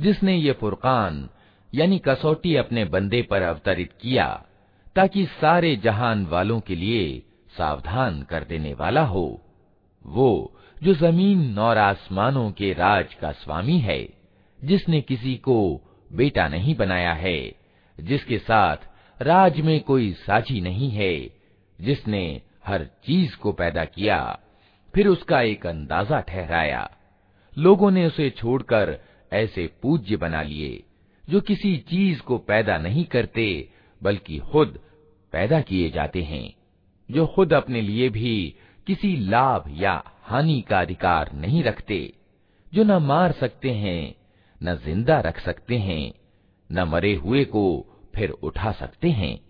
जिसने ये फुरकान, यानी कसौटी अपने बंदे पर अवतरित किया, ताकि सारे जहान वालों के लिए सावधान कर देने वाला हो। वो, जो ज़मीन और आसमानों के राज का स्वामी है, जिसने किसी को बेटा नहीं बनाया है, जिसके साथ राज में कोई साझी नहीं है, जिसने हर चीज़ को पैदा किया, फिर उसका एक अंदाज़ा ठहराया। लोगों ने उसे छोड़कर ऐसे पूज्य बना लिए, जो किसी चीज़ को पैदा नहीं करते, बल्कि खुद पैदा किए जाते हैं, जो खुद अपने लिए भी किसी लाभ या हानि का अधिकार नहीं रखते, जो न मार सकते हैं, न ज़िंदा रख सकते हैं, न मरे हुए को फिर उठा सकते हैं।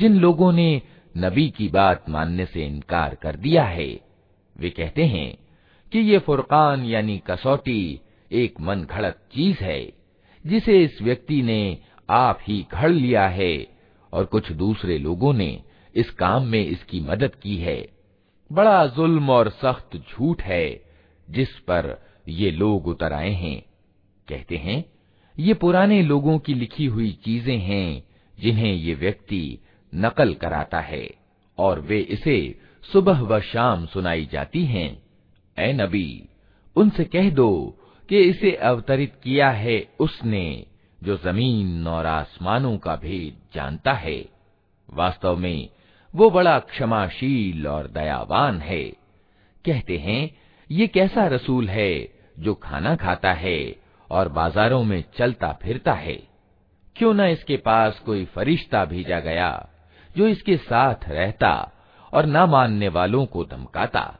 जिन लोगों ने नबी की बात मानने से इनकार कर दिया है वे कहते हैं कि ये फुरकान यानी कसौटी एक मन घड़त चीज़ है, जिसे इस व्यक्ति ने आप ही घड़ लिया है और कुछ दूसरे लोगों ने इस काम में इसकी मदद की है। बड़ा जुल्म और सख्त झूठ है जिस पर ये लोग उतर आए हैं। कहते हैं, ये पुराने लोगों की लिखी हुई चीज़ें हैं जिन्हें ये व्यक्ति नकल कराता है और वे इसे सुबह व शाम सुनाई जाती हैं। ए नबी, उनसे कह दो कि इसे अवतरित किया है उसने जो ज़मीन और आसमानों का भेद जानता है। वास्तव में वो बड़ा क्षमाशील और दयावान है। कहते हैं, ये कैसा रसूल है जो खाना खाता है और बाजारों में चलता फिरता है? क्यों न इसके पास कोई फरिश्ता भेजा गया जो इसके साथ रहता और न मानने वालों को धमकाता?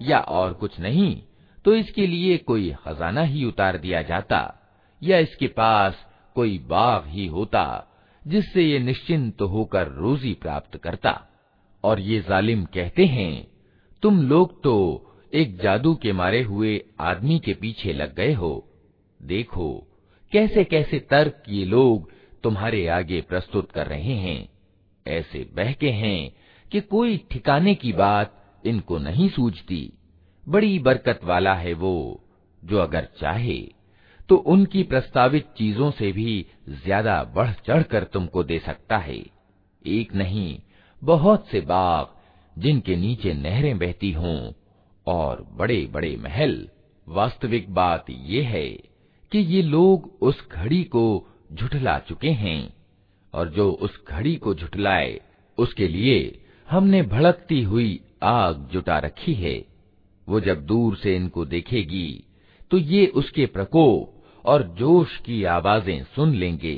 या और कुछ नहीं तो इसके लिए कोई खजाना ही उतार दिया जाता या इसके पास कोई बाग ही होता जिससे ये निश्चिंत होकर रोजी प्राप्त करता और ये जालिम कहते हैं तुम लोग तो एक जादू के मारे हुए आदमी के पीछे लग गए हो देखो कैसे कैसे तर्क ये लोग तुम्हारे आगे प्रस्तुत कर रहे हैं? ऐसे बहके हैं कि कोई ठिकाने की बात इनको नहीं सूझती। बड़ी बरकत वाला है वो, जो अगर चाहे तो उनकी प्रस्तावित चीज़ों से भी ज़्यादा बढ़ चढ़ कर तुमको दे सकता है। एक नहीं, बहुत से बाग जिनके नीचे नहरें बहती हों और बड़े बड़े महल, वास्तविक बात ये है कि ये लोग उस घड़ी को झुठला चुके हैं और जो उस घड़ी को झुठलाए, उसके लिए हमने भड़कती हुई आग जुटा रखी है। वो जब दूर से इनको देखेगी तो ये उसके प्रकोप और जोश की आवाज़ें सुन लेंगे।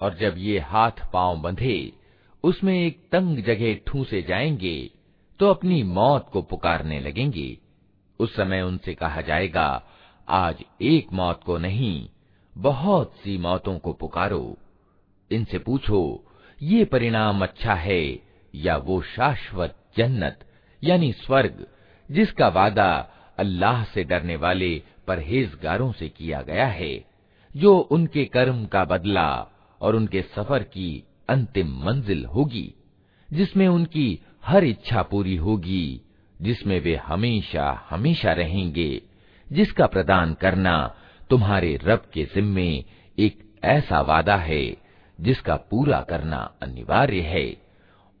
और जब ये हाथ पांव बंधे उसमें एक तंग जगह ठूसे जाएंगे तो अपनी मौत को पुकारने लगेंगे उस समय उनसे कहा जाएगा, आज एक मौत को नहीं, बहुत सी मौतों को पुकारो। इनसे पूछो, ये परिणाम अच्छा है या वो शाश्वत जन्नत, यानी स्वर्ग, जिसका वादा अल्लाह से डरने वाले परहेजगारों से किया गया है, जो उनके कर्म का बदला और उनके सफ़र की अंतिम मंजिल होगी, जिसमें उनकी हर इच्छा पूरी होगी। जिसमें वे हमेशा हमेशा रहेंगे, जिसका प्रदान करना तुम्हारे रब के जिम्मे एक ऐसा वादा है, जिसका पूरा करना अनिवार्य है।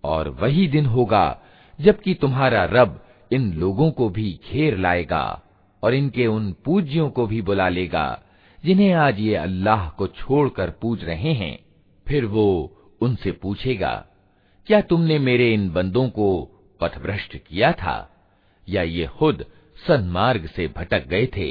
और वही दिन होगा, जबकि तुम्हारा रब इन लोगों को भी घेर लाएगा, और इनके उन पूज्यों को भी बुला लेगा, जिन्हें आज ये अल्लाह को छोड़कर पूज रहे हैं। फिर वो उनसे पूछेगा, क्या तुमने मेरे इन बंदों को पथभ्रष्ट किया था? या ये खुद सन्मार्ग से भटक गए थे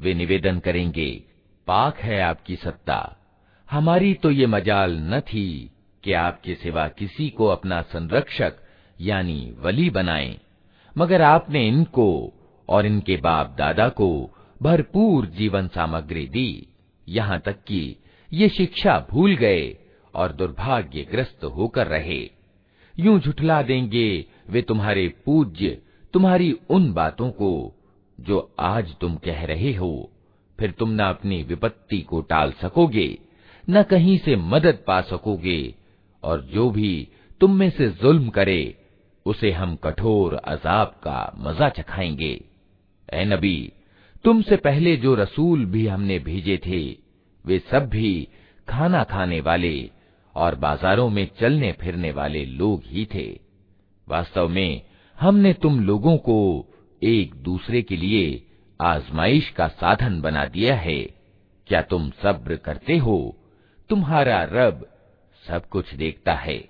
वे निवेदन करेंगे पाक है आपकी सत्ता हमारी तो ये मजाल न थी कि आपके सिवा किसी को अपना संरक्षक यानी वली बनाएं, मगर आपने इनको और इनके बाप दादा को भरपूर जीवन सामग्री दी। यहाँ तक कि ये शिक्षा भूल गए और दुर्भाग्यग्रस्त होकर रहे। यूँ झुठला देंगे वे तुम्हारे पूज्य, तुम्हारी उन बातों को जो आज तुम कह रहे हो। फिर तुम न अपनी विपत्ति को टाल सकोगे, न कहीं से मदद पा सकोगे, और जो भी तुम में से जुल्म करे, उसे हम कठोर अजाब का मज़ा चखाएँगे। ए नबी तुमसे पहले जो रसूल भी हमने भेजे थे, वे सब भी खाना खाने वाले और बाजारों में चलने फिरने वाले लोग ही थे। वास्तव में हमने तुम लोगों को एक दूसरे के लिए आजमाइश का साधन बना दिया है। क्या तुम सब्र करते हो? तुम्हारा रब सब कुछ देखता है।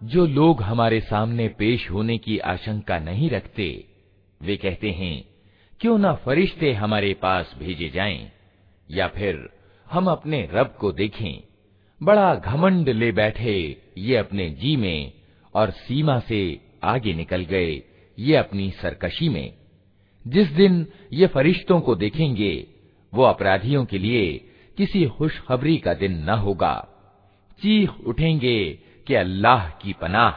जो लोग हमारे सामने पेश होने की आशंका नहीं रखते वे कहते हैं क्यों ना फरिश्ते हमारे पास भेजे जाएं या फिर हम अपने रब को देखें बड़ा घमंड ले बैठे ये अपने जी में और सीमा से आगे निकल गए ये अपनी सरकशी में। जिस दिन ये फरिश्तों को देखेंगे, वो अपराधियों के लिए किसी खुशखबरी का दिन न होगा। चीख उठेंगे कि अल्लाह की पनाह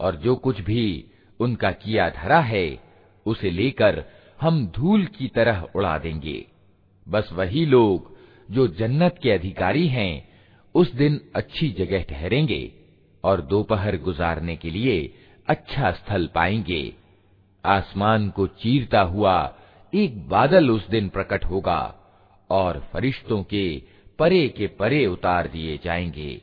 और जो कुछ भी उनका किया धरा है, उसे लेकर हम धूल की तरह उड़ा देंगे। बस वही लोग जो जन्नत के अधिकारी हैं उस दिन अच्छी जगह ठहरेंगे और दोपहर गुजारने के लिए अच्छा स्थल पाएँगे। आसमान को चीरता हुआ एक बादल उस दिन प्रकट होगा और फरिश्तों के परे के परे उतार दिए जाएँगे।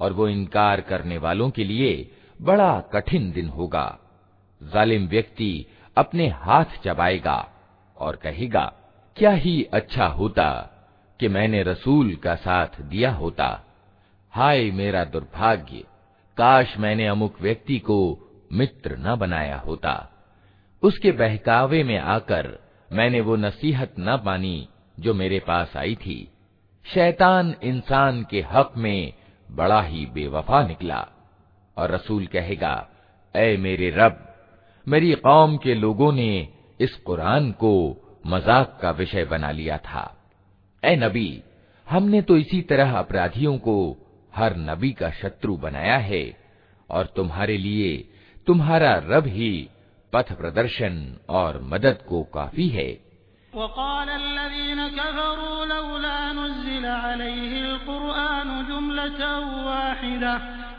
और वो इनकार करने वालों के लिए बड़ा कठिन दिन होगा। जालिम व्यक्ति अपने हाथ चबाएगा और कहेगा, क्या ही अच्छा होता कि मैंने रसूल का साथ दिया होता। हाय मेरा दुर्भाग्य, काश मैंने अमुक व्यक्ति को मित्र न बनाया होता। उसके बहकावे में आकर मैंने वो नसीहत न मानी जो मेरे पास आई थी। शैतान इंसान के हक में बड़ा ही बेवफा निकला और रसूल कहेगा, ऐ मेरे रब, मेरी कौम के लोगों ने इस कुरान को मज़ाक का विषय बना लिया था। ए नबी, हमने तो इसी तरह अपराधियों को हर नबी का शत्रु बनाया है और तुम्हारे लिए तुम्हारा रब ही पथ प्रदर्शन और मदद को काफ़ी है।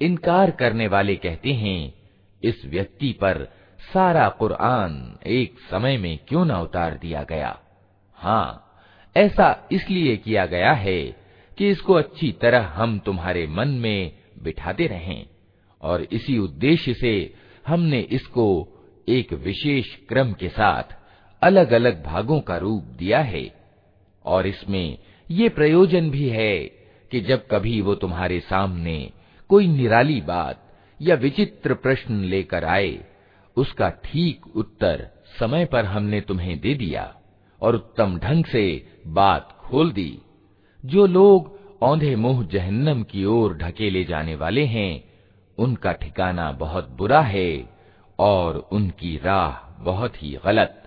इनकार करने वाले कहते हैं इस व्यक्ति पर सारा कुरान एक समय में क्यों न उतार दिया गया? हाँ ऐसा इसलिए किया गया है कि इसको अच्छी तरह हम तुम्हारे मन में बिठाते रहें और इसी उद्देश्य से हमने इसको एक विशेष क्रम के साथ अलग अलग भागों का रूप दिया है। और इसमें ये प्रयोजन भी है कि जब कभी वो तुम्हारे सामने कोई निराली बात या विचित्र प्रश्न लेकर आए उसका ठीक उत्तर समय पर हमने तुम्हें दे दिया और उत्तम ढंग से बात खोल दी। जो लोग औंधे मुँह जहन्नम की ओर ढकेले जाने वाले हैं, उनका ठिकाना बहुत बुरा है और उनकी राह बहुत ही गलत।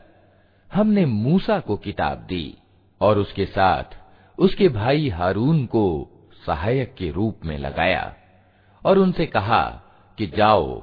हमने मूसा को किताब दी और उसके साथ उसके भाई हारून को सहायक के रूप में लगाया और उनसे कहा कि जाओ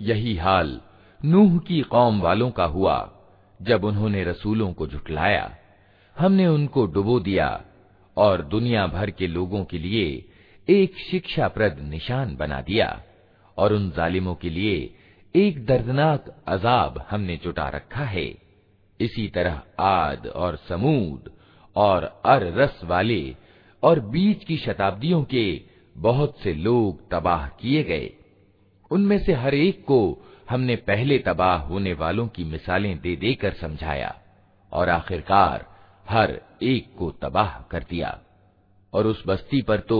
यही हाल नूह की कौम वालों का हुआ जब उन्होंने रसूलों को झुटलाया हमने उनको डुबो दिया और दुनिया भर के लोगों के लिए एक शिक्षाप्रद निशान बना दिया और उन जालिमों के लिए एक दर्दनाक अजाब हमने जुटा रखा है। इसी तरह आद और समूद और अर रस वाले और बीच की शताब्दियों के बहुत से लोग तबाह किए गए। उनमें से हर एक को हमने पहले तबाह होने वालों की मिसालें दे देकर समझाया और आखिरकार हर एक को तबाह कर दिया। और उस बस्ती पर तो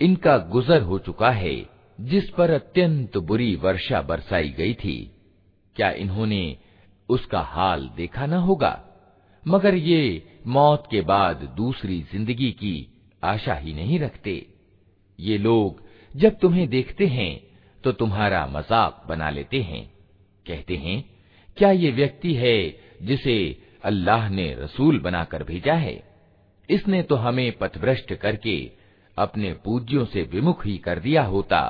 इनका गुजर हो चुका है। जिस पर अत्यंत बुरी वर्षा बरसाई गई थी, क्या इन्होंने उसका हाल देखा न होगा? मगर ये मौत के बाद दूसरी ज़िंदगी की आशा ही नहीं रखते। ये लोग जब तुम्हें देखते हैं तो तुम्हारा मज़ाक बना लेते हैं। कहते हैं, क्या ये व्यक्ति है जिसे अल्लाह ने रसूल बनाकर भेजा है? इसने तो हमें पथभ्रष्ट करके अपने पूज्यों से विमुख ही कर दिया होता।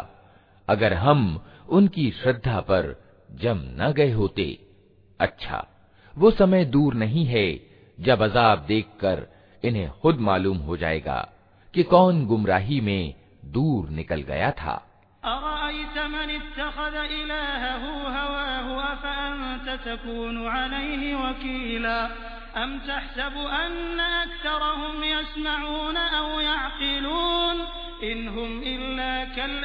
अगर हम उनकी श्रद्धा पर जम न गए होते। अच्छा वो समय दूर नहीं है जब अजाब देखकर इन्हें खुद मालूम हो जाएगा कि कौन गुमराही में दूर निकल गया था। अम तहसब अन्न अक्सरहुम यसमऊन औ यअक़िलून इन हुम इल्ला कल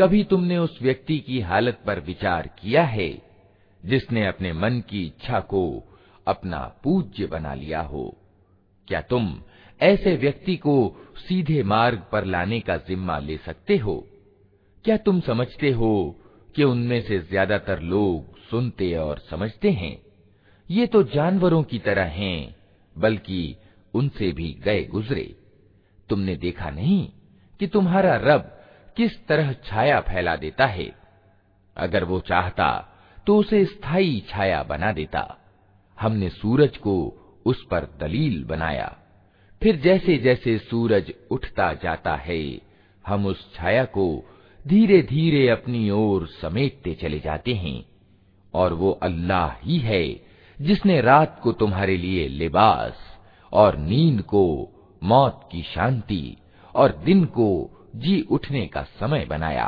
कभी तुमने उस व्यक्ति की हालत पर विचार किया है, जिसने अपने मन की इच्छा को अपना पूज्य बना लिया हो? क्या तुम ऐसे व्यक्ति को सीधे मार्ग पर लाने का जिम्मा ले सकते हो? क्या तुम समझते हो कि उनमें से ज़्यादातर लोग सुनते और समझते हैं? ये तो जानवरों की तरह हैं, बल्कि उनसे भी गए गुजरे। तुमने देखा नहीं कि तुम्हारा रब किस तरह छाया फैला देता है? अगर वो चाहता तो उसे स्थायी छाया बना देता। हमने सूरज को उस पर दलील बनाया। फिर जैसे जैसे सूरज उठता जाता है, हम उस छाया को धीरे धीरे अपनी ओर समेटते चले जाते हैं। और वो अल्लाह ही है, जिसने रात को तुम्हारे लिए लिबास और नींद को मौत की शांति और दिन को जी उठने का समय बनाया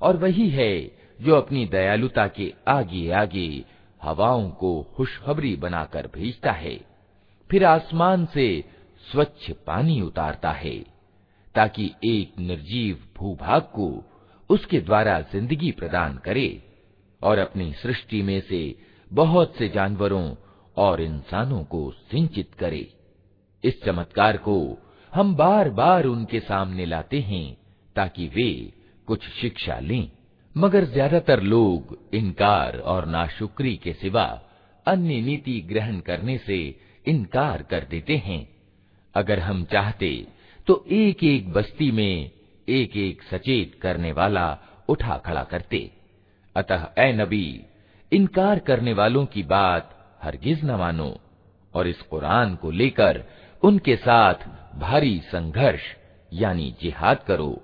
और वही है जो अपनी दयालुता के आगे आगे हवाओं को खुशखबरी बनाकर भेजता है फिर आसमान से स्वच्छ पानी उतारता है ताकि एक निर्जीव भूभाग को उसके द्वारा ज़िंदगी प्रदान करे और अपनी सृष्टि में से बहुत से जानवरों और इंसानों को सिंचित करे। इस चमत्कार को हम बार बार उनके सामने लाते हैं ताकि वे कुछ शिक्षा लें। मगर ज़्यादातर लोग इनकार और नाशुक्री के सिवा अन्य नीति ग्रहण करने से इनकार कर देते हैं। अगर हम चाहते तो एक एक बस्ती में एक एक सचेत करने वाला उठा खड़ा करते। अतः ए नबी, इनकार करने वालों की बात हरगिज न मानो और इस कुरान को लेकर उनके साथ भारी संघर्ष, यानी जिहाद करो।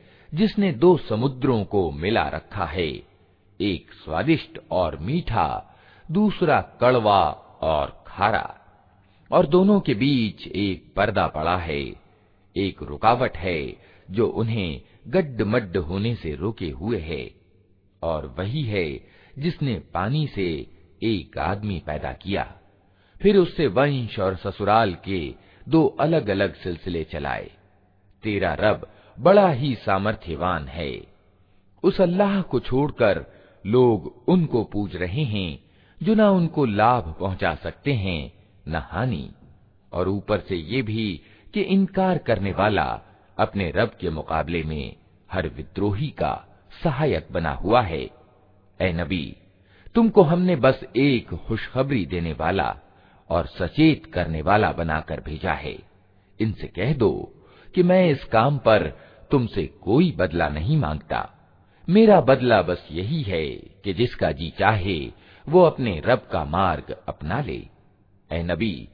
जिसने दो समुद्रों को मिला रखा है, एक स्वादिष्ट और मीठा, दूसरा कड़वा और खारा। और दोनों के बीच एक पर्दा पड़ा है, एक रुकावट है, जो उन्हें गड्ड मड्ड होने से रोके हुए है। और वही है जिसने पानी से एक आदमी पैदा किया। फिर उससे वंश और ससुराल के दो अलग अलग सिलसिले चलाए। तेरा रब बड़ा ही सामर्थ्यवान है। उस अल्लाह को छोड़कर लोग उनको पूज रहे हैं, जो ना उनको लाभ पहुँचा सकते हैं, न हानि। और ऊपर से ये भी कि इनकार करने वाला अपने रब के मुकाबले में हर विद्रोही का सहायक बना हुआ है। ए नबी, तुमको हमने बस एक खुशखबरी देने वाला और सचेत करने वाला बनाकर भेजा है। इनसे कह दो कि मैं इस काम पर तुमसे कोई बदला नहीं माँगता। मेरा बदला बस यही है कि जिसका जी चाहे, वो अपने रब का मार्ग अपना ले। ए नबी,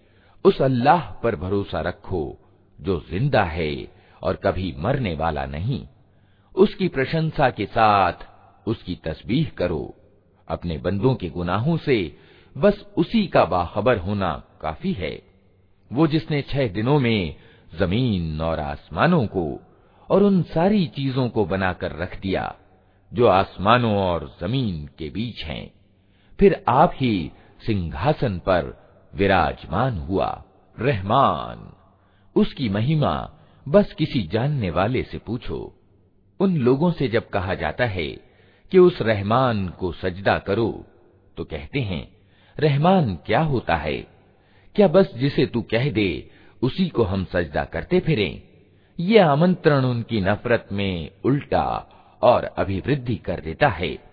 उस अल्लाह पर भरोसा रखो, जो ज़िंदा है और कभी मरने वाला नहीं। उसकी प्रशंसा के साथ उसकी तस्बीह करो। अपने बंदों के गुनाहों से बस उसी का बाखबर होना काफ़ी है। वो जिसने छह दिनों में ज़मीन और आसमानों को और उन सारी चीज़ों को बनाकर रख दिया, जो आसमानों और ज़मीन के बीच हैं। फिर आप ही सिंहासन पर विराजमान हुआ, रहमान। उसकी महिमा बस किसी जानने वाले से पूछो। उन लोगों से जब कहा जाता है कि उस रहमान को सजदा करो तो कहते हैं, रहमान, क्या होता है? क्या बस जिसे तू कह दे उसी को हम सजदा करते फिरें ये आमंत्रण उनकी नफरत में उल्टा और अभिवृद्धि कर देता है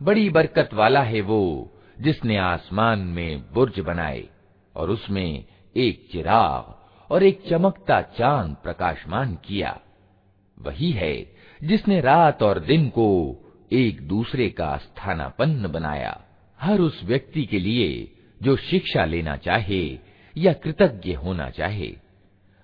बड़ी बरकत वाला है वो जिसने आसमान में बुर्ज बनाए और उसमें एक चिराग और एक चमकता चांद प्रकाशमान किया वही है जिसने रात और दिन को एक दूसरे का स्थानापन्न बनाया हर उस व्यक्ति के लिए जो शिक्षा लेना चाहे या कृतज्ञ होना चाहे।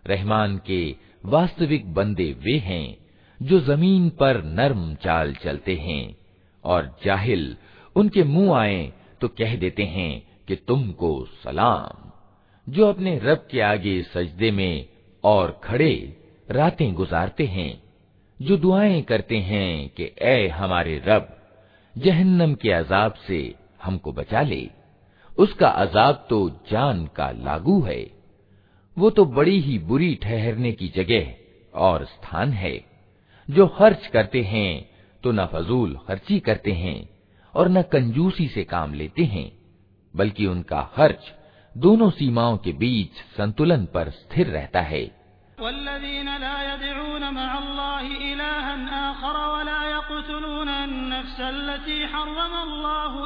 रहमान के वास्तविक बंदे वे हैं जो ज़मीन पर नर्म चाल चलते हैं और जाहिल उनके मुँह आए तो कह देते हैं कि तुमको सलाम। जो अपने रब के आगे सजदे में और खड़े रातें गुजारते हैं, जो दुआएँ करते हैं कि ए हमारे रब, जहन्नम के अजाब से हमको बचा ले। उसका अजाब तो जान का लागू है वो तो बड़ी ही बुरी ठहरने की जगह और स्थान है जो खर्च करते हैं तो न फजूल खर्ची करते हैं और न कंजूसी से काम लेते हैं बल्कि उनका खर्च दोनों सीमाओं के बीच संतुलन पर स्थिर रहता है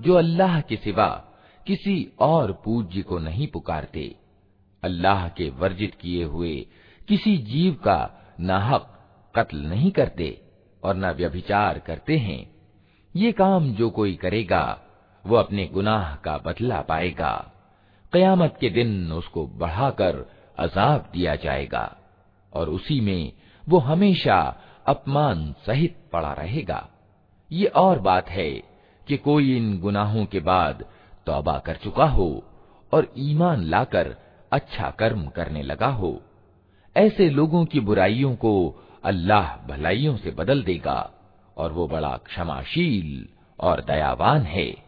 जो अल्लाह के सिवा किसी और पूज्य को नहीं पुकारते, अल्लाह के वर्जित किए हुए किसी जीव का नाहक कत्ल नहीं करते और न व्यभिचार करते हैं, ये काम जो कोई करेगा, वो अपने गुनाह का बदला पाएगा। कयामत के दिन उसको बढ़ाकर अजाब दिया जाएगा और उसी में वो हमेशा अपमान सहित पड़ा रहेगा। ये और बात है कि कोई इन गुनाहों के बाद तौबा कर चुका हो और ईमान लाकर अच्छा कर्म करने लगा हो। ऐसे लोगों की बुराइयों को अल्लाह भलाइयों से बदल देगा और वो बड़ा क्षमाशील और दयावान है।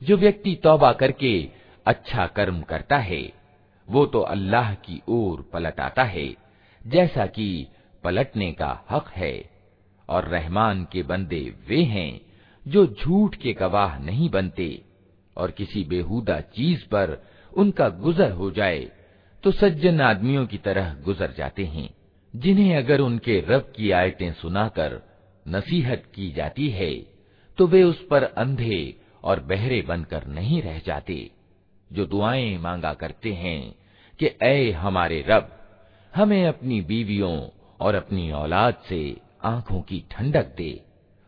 जो व्यक्ति तौबा करके अच्छा कर्म करता है वो तो अल्लाह की ओर पलट आता है जैसा कि पलटने का हक है और रहमान के बंदे वे हैं जो झूठ के गवाह नहीं बनते और किसी बेहुदा चीज पर उनका गुजर हो जाए तो सज्जन आदमियों की तरह गुजर जाते हैं जिन्हें अगर उनके रब की आयतें सुनाकर नसीहत की जाती है तो वे उस पर अंधे और बहरे बनकर नहीं रह जाते, जो दुआएँ मांगा करते हैं कि ऐ हमारे रब, हमें अपनी बीवियों और अपनी औलाद से आँखों की ठंडक दे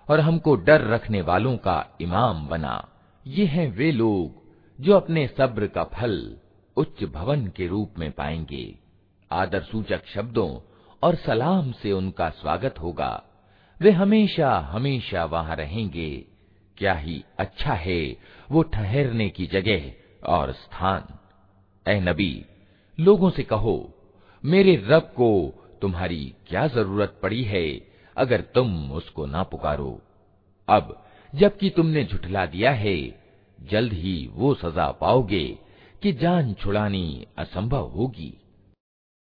और हमको डर रखने वालों का इमाम बना। ये हैं वे लोग जो अपने सब्र का फल उच्च भवन के रूप में पाएँगे। आदर सूचक शब्दों और सलाम से उनका स्वागत होगा। वे हमेशा हमेशा वहाँ रहेंगे। क्या ही अच्छा है वो ठहरने की जगह और स्थान। ए नबी, लोगों से कहो, मेरे रब को तुम्हारी क्या ज़रूरत पड़ी है अगर तुम उसको ना पुकारो? अब, जबकि तुमने झुठला दिया है, जल्द ही वो सजा पाओगे कि जान छुड़ानी असंभव होगी।